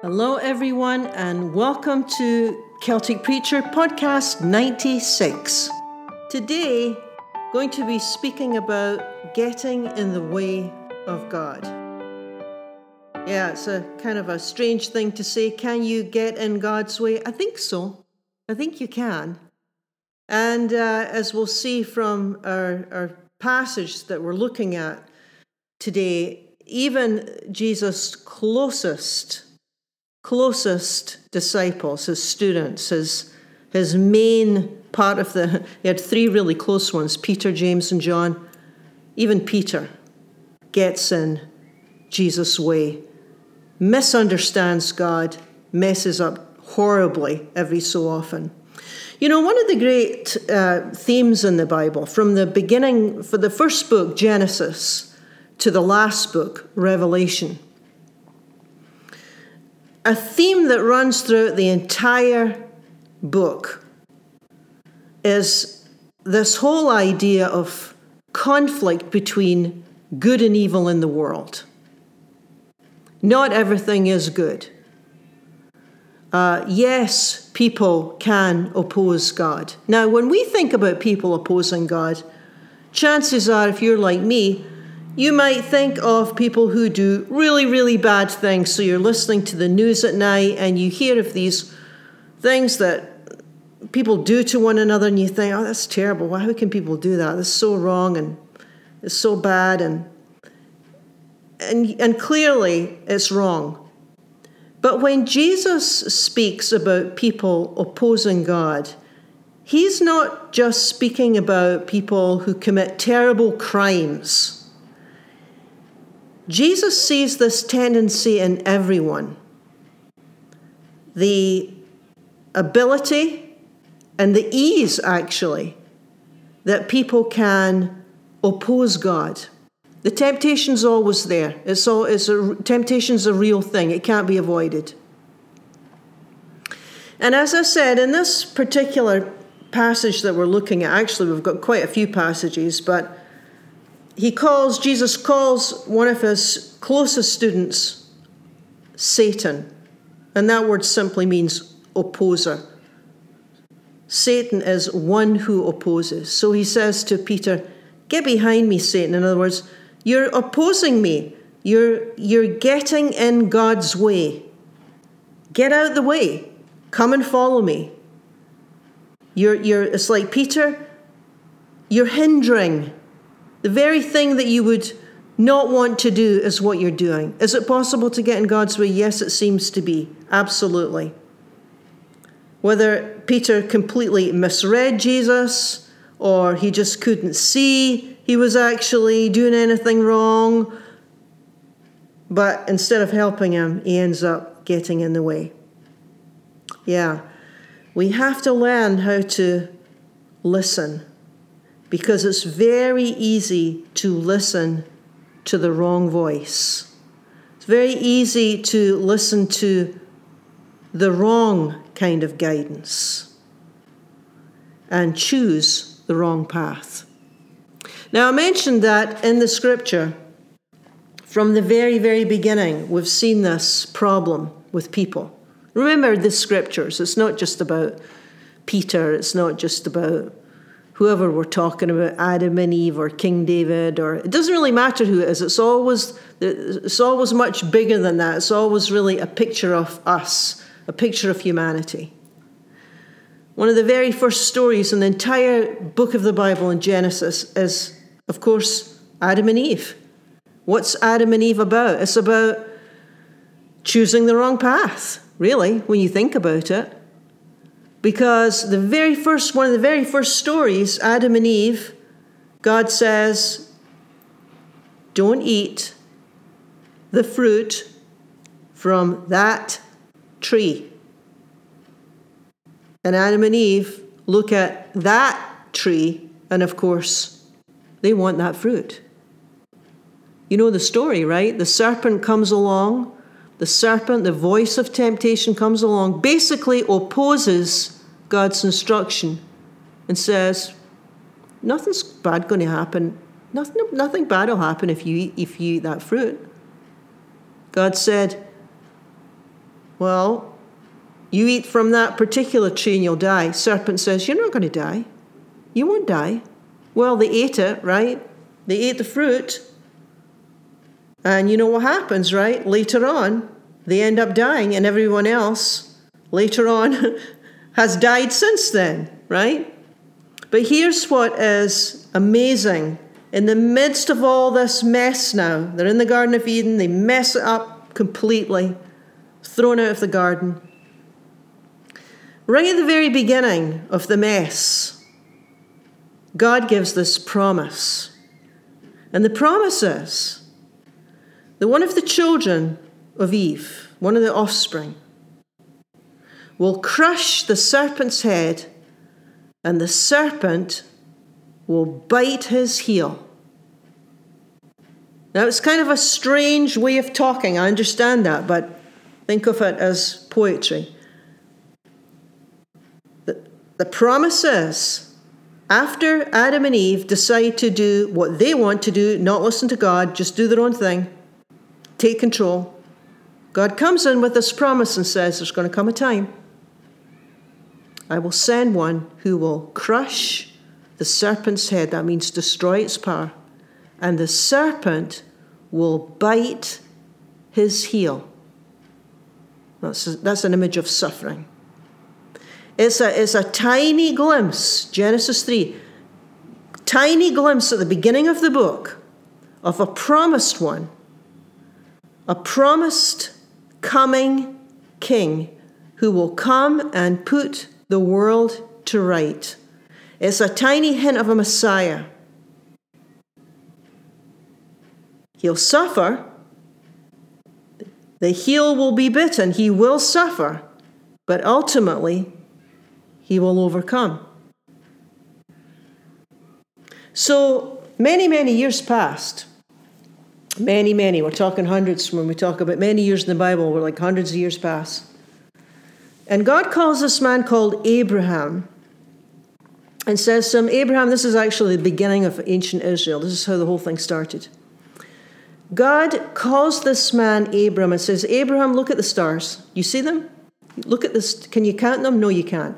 Hello, everyone, and welcome to Celtic Preacher Podcast 96. Today, going to be speaking about getting in the way of God. Yeah, it's a kind of a strange thing to say. Can you get in God's way? I think so. I think you can. And uh, as we'll see from our, our passage that we're looking at today, even Jesus' closest closest disciples, his students, his, his main part of the. He had three really close ones Peter, James, and John. Even Peter gets in Jesus' way, misunderstands God, messes up horribly every so often. You know, one of the great uh, themes in the Bible, from the beginning, for the first book, Genesis, to the last book, Revelation, a theme that runs throughout the entire book is this whole idea of conflict between good and evil in the world. Not everything is good. Uh, yes, people can oppose God. Now, when we think about people opposing God, chances are, if you're like me, you might think of people who do really, really bad things. So you're listening to the news at night and you hear of these things that people do to one another, and you think, oh, that's terrible. How can people do that? That's so wrong and it's so bad. And, and, and clearly it's wrong. But when Jesus speaks about people opposing God, he's not just speaking about people who commit terrible crimes Jesus sees this tendency in everyone the ability and the ease, actually, that people can oppose God. The temptation's always there. It's all, it's a, temptation's a real thing, it can't be avoided. And as I said, in this particular passage that we're looking at, actually, we've got quite a few passages, but he calls, Jesus calls one of his closest students Satan. And that word simply means opposer. Satan is one who opposes. So he says to Peter, Get behind me, Satan. In other words, you're opposing me. You're, you're getting in God's way. Get out the way. Come and follow me. You're, you're, it's like, Peter, you're hindering the very thing that you would not want to do is what you're doing. Is it possible to get in God's way? Yes, it seems to be. Absolutely. Whether Peter completely misread Jesus or he just couldn't see he was actually doing anything wrong, but instead of helping him, he ends up getting in the way. Yeah, we have to learn how to listen because it's very easy to listen to the wrong voice. It's very easy to listen to the wrong kind of guidance and choose the wrong path. Now, I mentioned that in the scripture, from the very, very beginning, we've seen this problem with people. Remember the scriptures, it's not just about Peter, it's not just about whoever we're talking about, Adam and Eve or King David, or it doesn't really matter who it is. It's always it's always much bigger than that. It's always really a picture of us, a picture of humanity. One of the very first stories in the entire book of the Bible in Genesis is, of course, Adam and Eve. What's Adam and Eve about? It's about choosing the wrong path, really, when you think about it. Because the very first, one of the very first stories, Adam and Eve, God says, don't eat the fruit from that tree. And Adam and Eve look at that tree, and of course, they want that fruit. You know the story, right? The serpent comes along the serpent, the voice of temptation comes along, basically opposes God's instruction and says, Nothing's bad going to happen. Nothing, nothing bad will happen if you, eat, if you eat that fruit. God said, Well, you eat from that particular tree and you'll die. Serpent says, You're not going to die. You won't die. Well, they ate it, right? They ate the fruit. And you know what happens, right? Later on, they end up dying, and everyone else later on has died since then, right? But here's what is amazing. In the midst of all this mess now, they're in the Garden of Eden, they mess it up completely, thrown out of the garden. Right at the very beginning of the mess, God gives this promise. And the promise is that one of the children of Eve, one of the offspring, will crush the serpent's head, and the serpent will bite his heel. Now, it's kind of a strange way of talking, I understand that, but think of it as poetry. The, the promise is after Adam and Eve decide to do what they want to do, not listen to God, just do their own thing, take control, God comes in with this promise and says, There's going to come a time. I will send one who will crush the serpent's head. That means destroy its power. And the serpent will bite his heel. That's, a, that's an image of suffering. It's a, it's a tiny glimpse, Genesis 3, tiny glimpse at the beginning of the book of a promised one, a promised coming king who will come and put the world to right. It's a tiny hint of a Messiah. He'll suffer. The heel will be bitten. He will suffer. But ultimately, he will overcome. So many, many years passed. Many, many. We're talking hundreds when we talk about many years in the Bible. We're like hundreds of years past. And God calls this man called Abraham and says to him, Abraham, this is actually the beginning of ancient Israel. This is how the whole thing started. God calls this man Abraham and says, Abraham, look at the stars. You see them? Look at this. Can you count them? No, you can't.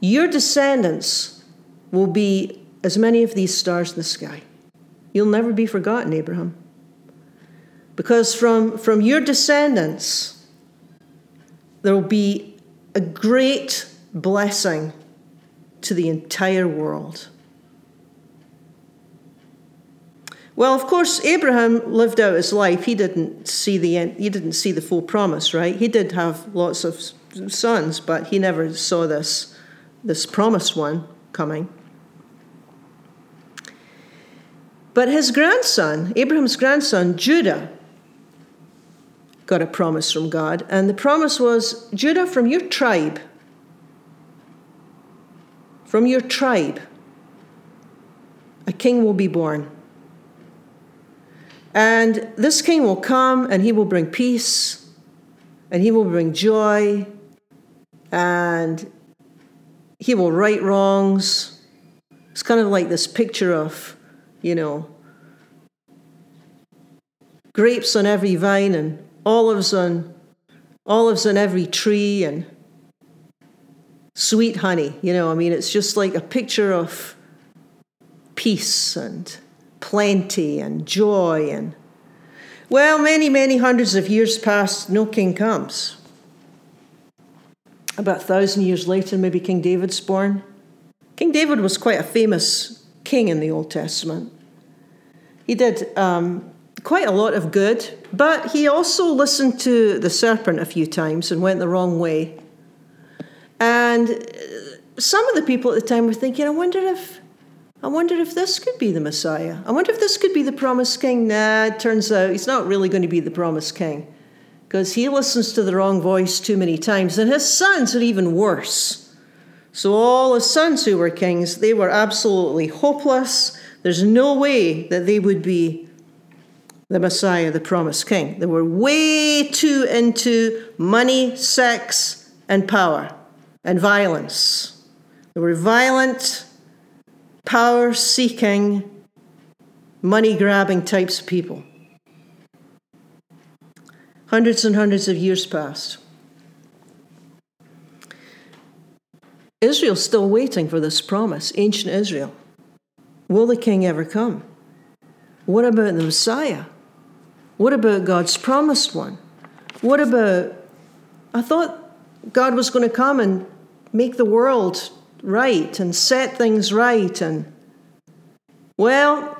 Your descendants will be as many of these stars in the sky. You'll never be forgotten, Abraham. Because from, from your descendants, there will be a great blessing to the entire world. Well, of course, Abraham lived out his life. He didn't see the end, he didn't see the full promise, right? He did have lots of sons, but he never saw this this promised one coming. But his grandson, Abraham's grandson, Judah, got a promise from God. And the promise was Judah, from your tribe, from your tribe, a king will be born. And this king will come and he will bring peace and he will bring joy and he will right wrongs. It's kind of like this picture of, you know, grapes on every vine and olives on olives on every tree and sweet honey. You know, I mean, it's just like a picture of peace and plenty and joy and well, many, many hundreds of years passed, no king comes. About a thousand years later, maybe King David's born. King David was quite a famous king in the Old Testament. He did um, quite a lot of good, but he also listened to the serpent a few times and went the wrong way. And uh, some of the people at the time were thinking, I wonder if I wonder if this could be the Messiah. I wonder if this could be the promised king. Nah, it turns out he's not really going to be the promised king because he listens to the wrong voice too many times. And his sons are even worse. So, all his sons who were kings, they were absolutely hopeless. There's no way that they would be the Messiah, the promised king. They were way too into money, sex, and power and violence. They were violent, power seeking, money grabbing types of people. Hundreds and hundreds of years passed. Israel's still waiting for this promise, ancient Israel. Will the king ever come? What about the Messiah? What about God's promised one? What about. I thought God was going to come and make the world right and set things right. And, well,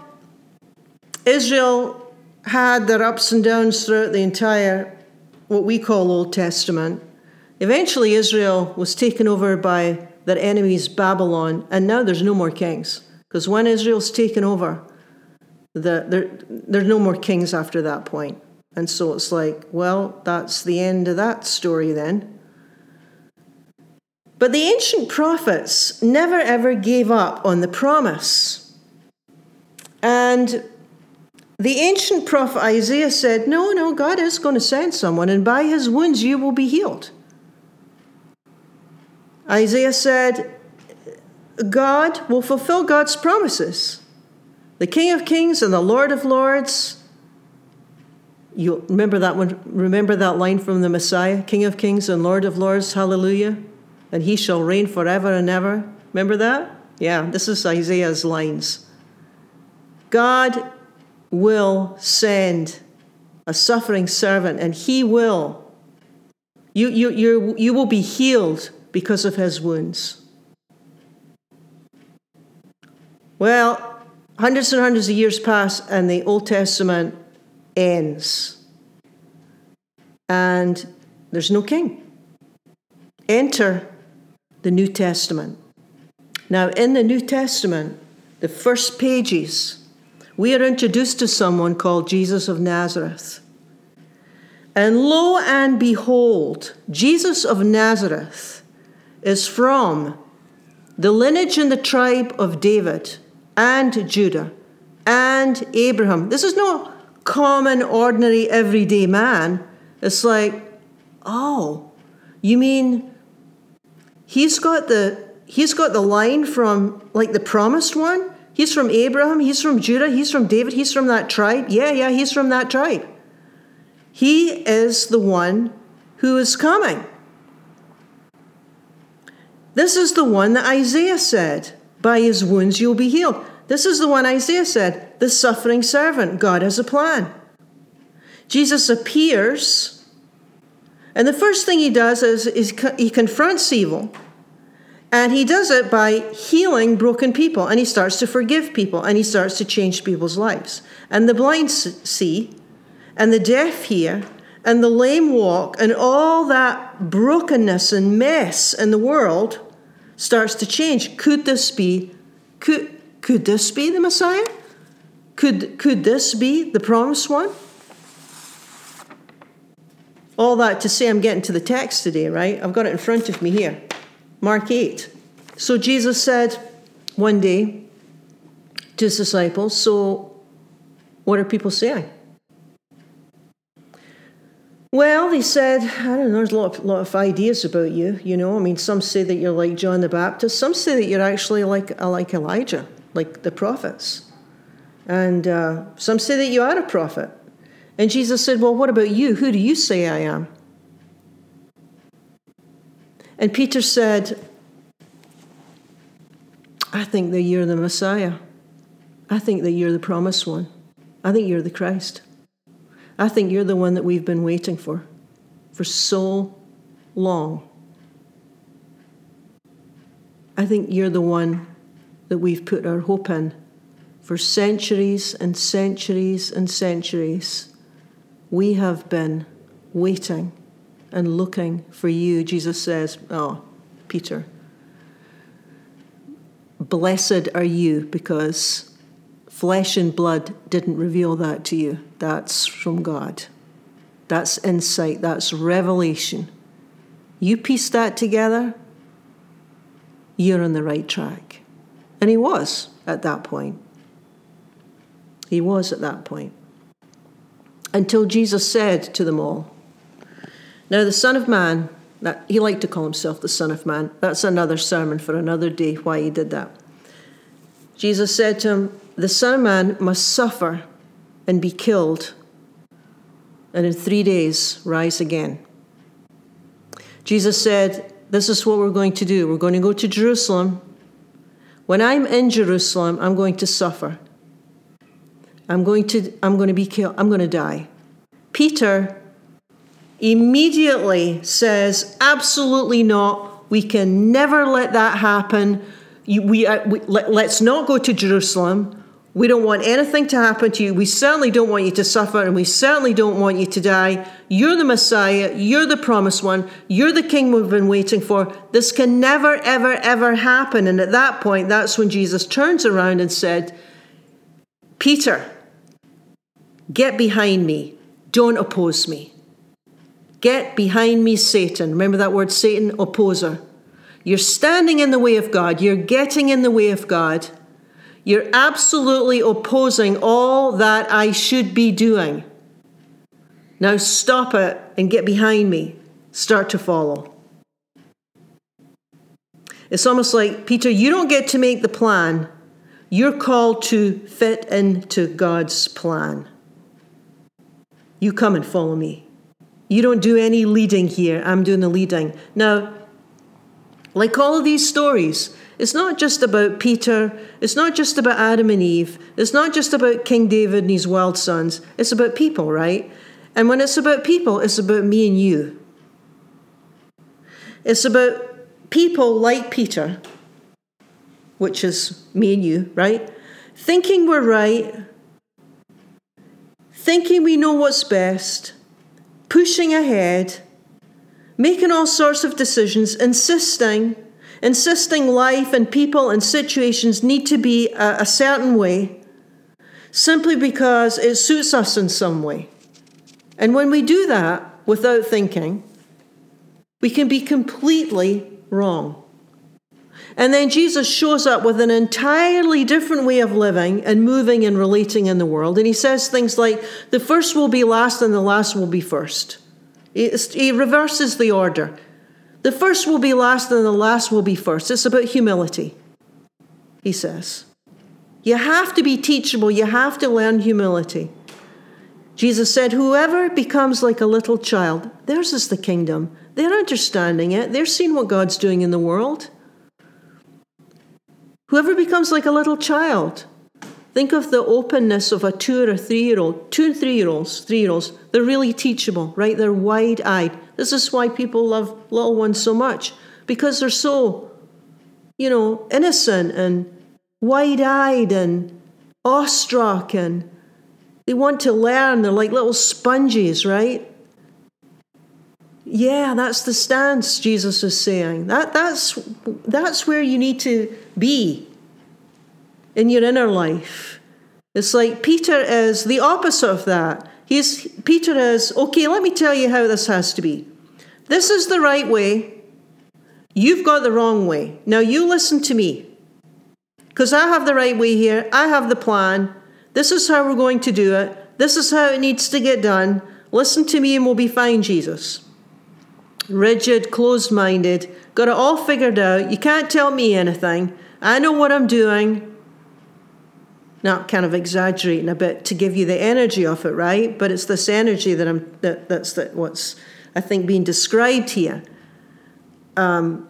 Israel had their ups and downs throughout the entire, what we call Old Testament. Eventually, Israel was taken over by their enemies, Babylon, and now there's no more kings. Because when Israel's taken over, the, there, there's no more kings after that point. And so it's like, well, that's the end of that story then. But the ancient prophets never ever gave up on the promise. And the ancient prophet Isaiah said, No, no, God is going to send someone, and by his wounds you will be healed. Isaiah said, God will fulfill God's promises. The King of Kings and the Lord of Lords. You remember that one? Remember that line from the Messiah, King of Kings and Lord of Lords, hallelujah? And he shall reign forever and ever. Remember that? Yeah, this is Isaiah's lines. God will send a suffering servant, and he will. You, you, you, you will be healed because of his wounds. Well, hundreds and hundreds of years pass, and the Old Testament ends. And there's no king. Enter the New Testament. Now, in the New Testament, the first pages, we are introduced to someone called Jesus of Nazareth. And lo and behold, Jesus of Nazareth is from the lineage and the tribe of David and Judah and Abraham. This is no common, ordinary, everyday man. It's like, oh, you mean he's got the he's got the line from like the promised one? He's from Abraham, he's from Judah, he's from David, he's from that tribe. Yeah, yeah, he's from that tribe. He is the one who is coming. This is the one that Isaiah said by his wounds you'll be healed. This is the one Isaiah said, the suffering servant. God has a plan. Jesus appears, and the first thing he does is, is he confronts evil. And he does it by healing broken people, and he starts to forgive people, and he starts to change people's lives. And the blind see, and the deaf hear, and the lame walk, and all that brokenness and mess in the world starts to change. Could this be, could, could this be the Messiah? Could, could this be the promised one? All that to say, I'm getting to the text today, right? I've got it in front of me here. Mark 8. So Jesus said one day to his disciples, So what are people saying? Well, they said, I don't know, there's a lot of, lot of ideas about you, you know. I mean, some say that you're like John the Baptist, some say that you're actually like, uh, like Elijah, like the prophets. And uh, some say that you are a prophet. And Jesus said, Well, what about you? Who do you say I am? And Peter said, I think that you're the Messiah. I think that you're the promised one. I think you're the Christ. I think you're the one that we've been waiting for for so long. I think you're the one that we've put our hope in for centuries and centuries and centuries. We have been waiting and looking for you. Jesus says, Oh, Peter, blessed are you because flesh and blood didn't reveal that to you. That's from God. That's insight, that's revelation. You piece that together, you're on the right track. And he was at that point. He was at that point. Until Jesus said to them all, Now the Son of Man, that he liked to call himself the Son of Man. That's another sermon for another day why he did that. Jesus said to him, The Son of Man must suffer and be killed, and in three days rise again. Jesus said, this is what we're going to do. We're going to go to Jerusalem. When I'm in Jerusalem, I'm going to suffer. I'm going to, I'm going to be killed. I'm going to die. Peter immediately says, Absolutely not. We can never let that happen. We, uh, we let, let's not go to Jerusalem. We don't want anything to happen to you. We certainly don't want you to suffer, and we certainly don't want you to die. You're the Messiah. You're the promised one. You're the king we've been waiting for. This can never, ever, ever happen. And at that point, that's when Jesus turns around and said, Peter, get behind me. Don't oppose me. Get behind me, Satan. Remember that word, Satan, opposer. You're standing in the way of God. You're getting in the way of God. You're absolutely opposing all that I should be doing. Now stop it and get behind me. Start to follow. It's almost like, Peter, you don't get to make the plan. You're called to fit into God's plan. You come and follow me. You don't do any leading here. I'm doing the leading. Now, like all of these stories, it's not just about Peter, it's not just about Adam and Eve, it's not just about King David and his wild sons, it's about people, right? And when it's about people, it's about me and you. It's about people like Peter, which is me and you, right? Thinking we're right, thinking we know what's best, pushing ahead, making all sorts of decisions, insisting insisting life and people and situations need to be a, a certain way simply because it suits us in some way. And when we do that without thinking, we can be completely wrong. And then Jesus shows up with an entirely different way of living and moving and relating in the world. And he says things like, the first will be last and the last will be first. He reverses the order. The first will be last and the last will be first. It's about humility, he says. You have to be teachable, you have to learn humility. Jesus said, Whoever becomes like a little child, theirs is the kingdom. They're understanding it, they're seeing what God's doing in the world. Whoever becomes like a little child, think of the openness of a two or a three year old, two and three year olds, three year olds. They're really teachable, right? They're wide eyed. This is why people love little ones so much, because they're so, you know, innocent and wide eyed and awestruck and they want to learn. They're like little sponges, right? Yeah, that's the stance Jesus is saying. That, that's, that's where you need to be in your inner life. It's like Peter is the opposite of that. He's, Peter is, okay, let me tell you how this has to be. This is the right way. You've got the wrong way. Now you listen to me. Because I have the right way here. I have the plan. This is how we're going to do it. This is how it needs to get done. Listen to me and we'll be fine, Jesus. Rigid, closed minded, got it all figured out. You can't tell me anything. I know what I'm doing not kind of exaggerating a bit to give you the energy of it, right? But it's this energy that I'm that that's that what's I think being described here. Um,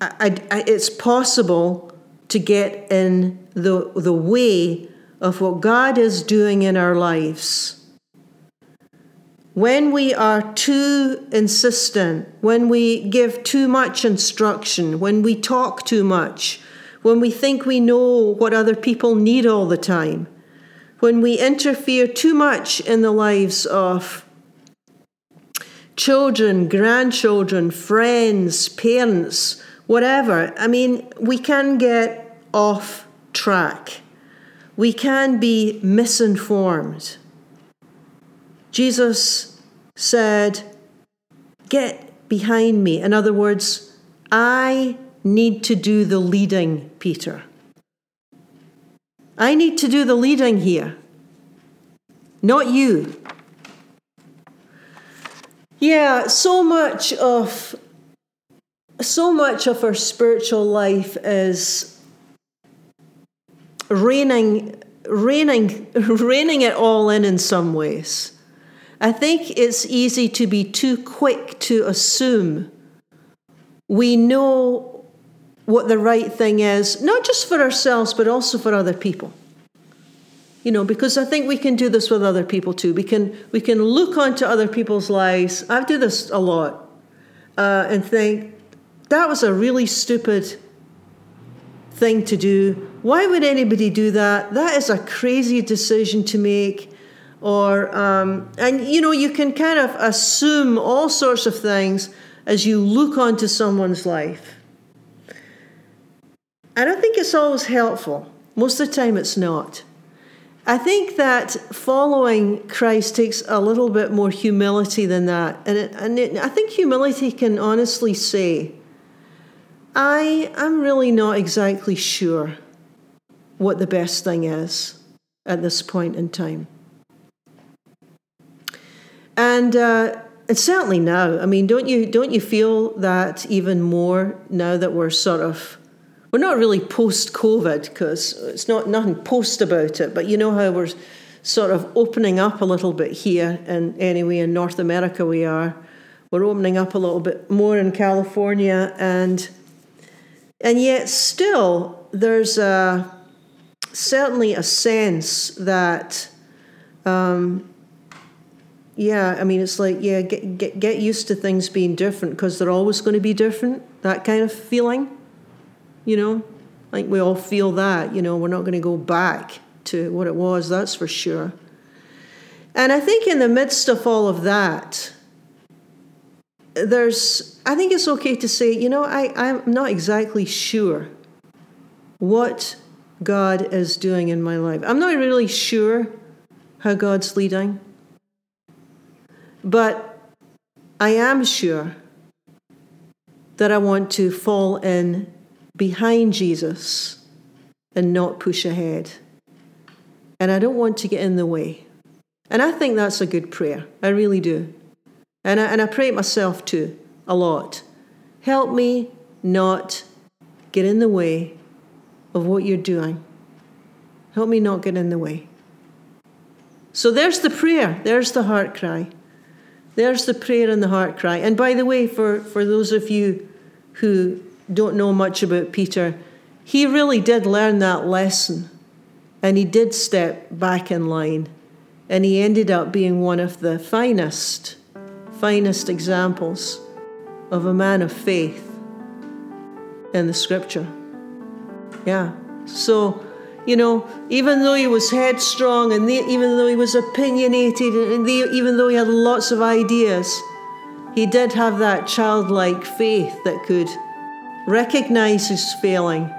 I, I, it's possible to get in the the way of what God is doing in our lives. When we are too insistent, when we give too much instruction, when we talk too much, when we think we know what other people need all the time, when we interfere too much in the lives of children, grandchildren, friends, parents, whatever. I mean, we can get off track. We can be misinformed. Jesus said, Get behind me. In other words, I need to do the leading, Peter. I need to do the leading here, not you. Yeah, so much of so much of our spiritual life is reining reining reining it all in in some ways. I think it's easy to be too quick to assume we know what the right thing is, not just for ourselves, but also for other people. You know, because I think we can do this with other people too. We can we can look onto other people's lives. I do this a lot, uh, and think that was a really stupid thing to do. Why would anybody do that? That is a crazy decision to make. Or, um, and you know, you can kind of assume all sorts of things as you look onto someone's life. I don't think it's always helpful. Most of the time, it's not. I think that following Christ takes a little bit more humility than that. And, it, and it, I think humility can honestly say, I am really not exactly sure what the best thing is at this point in time. And uh, and certainly now, I mean, don't you don't you feel that even more now that we're sort of we're not really post COVID because it's not nothing post about it, but you know how we're sort of opening up a little bit here, and anyway, in North America we are. We're opening up a little bit more in California, and and yet still there's a, certainly a sense that. Um, yeah, I mean, it's like, yeah, get, get, get used to things being different because they're always going to be different. That kind of feeling, you know? I think we all feel that, you know, we're not going to go back to what it was, that's for sure. And I think in the midst of all of that, there's, I think it's okay to say, you know, I, I'm not exactly sure what God is doing in my life. I'm not really sure how God's leading. But I am sure that I want to fall in behind Jesus and not push ahead. And I don't want to get in the way. And I think that's a good prayer. I really do. And I, and I pray it myself too, a lot. Help me not get in the way of what you're doing. Help me not get in the way. So there's the prayer, there's the heart cry. There's the prayer and the heart cry. And by the way, for, for those of you who don't know much about Peter, he really did learn that lesson. And he did step back in line. And he ended up being one of the finest, finest examples of a man of faith in the scripture. Yeah. So you know, even though he was headstrong and the, even though he was opinionated and the, even though he had lots of ideas, he did have that childlike faith that could recognize his failing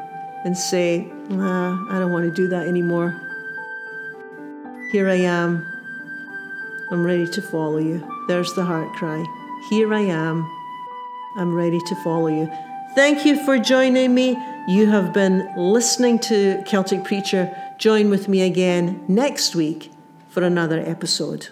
and say, nah, I don't want to do that anymore. Here I am. I'm ready to follow you. There's the heart cry. Here I am. I'm ready to follow you. Thank you for joining me. You have been listening to Celtic Preacher. Join with me again next week for another episode.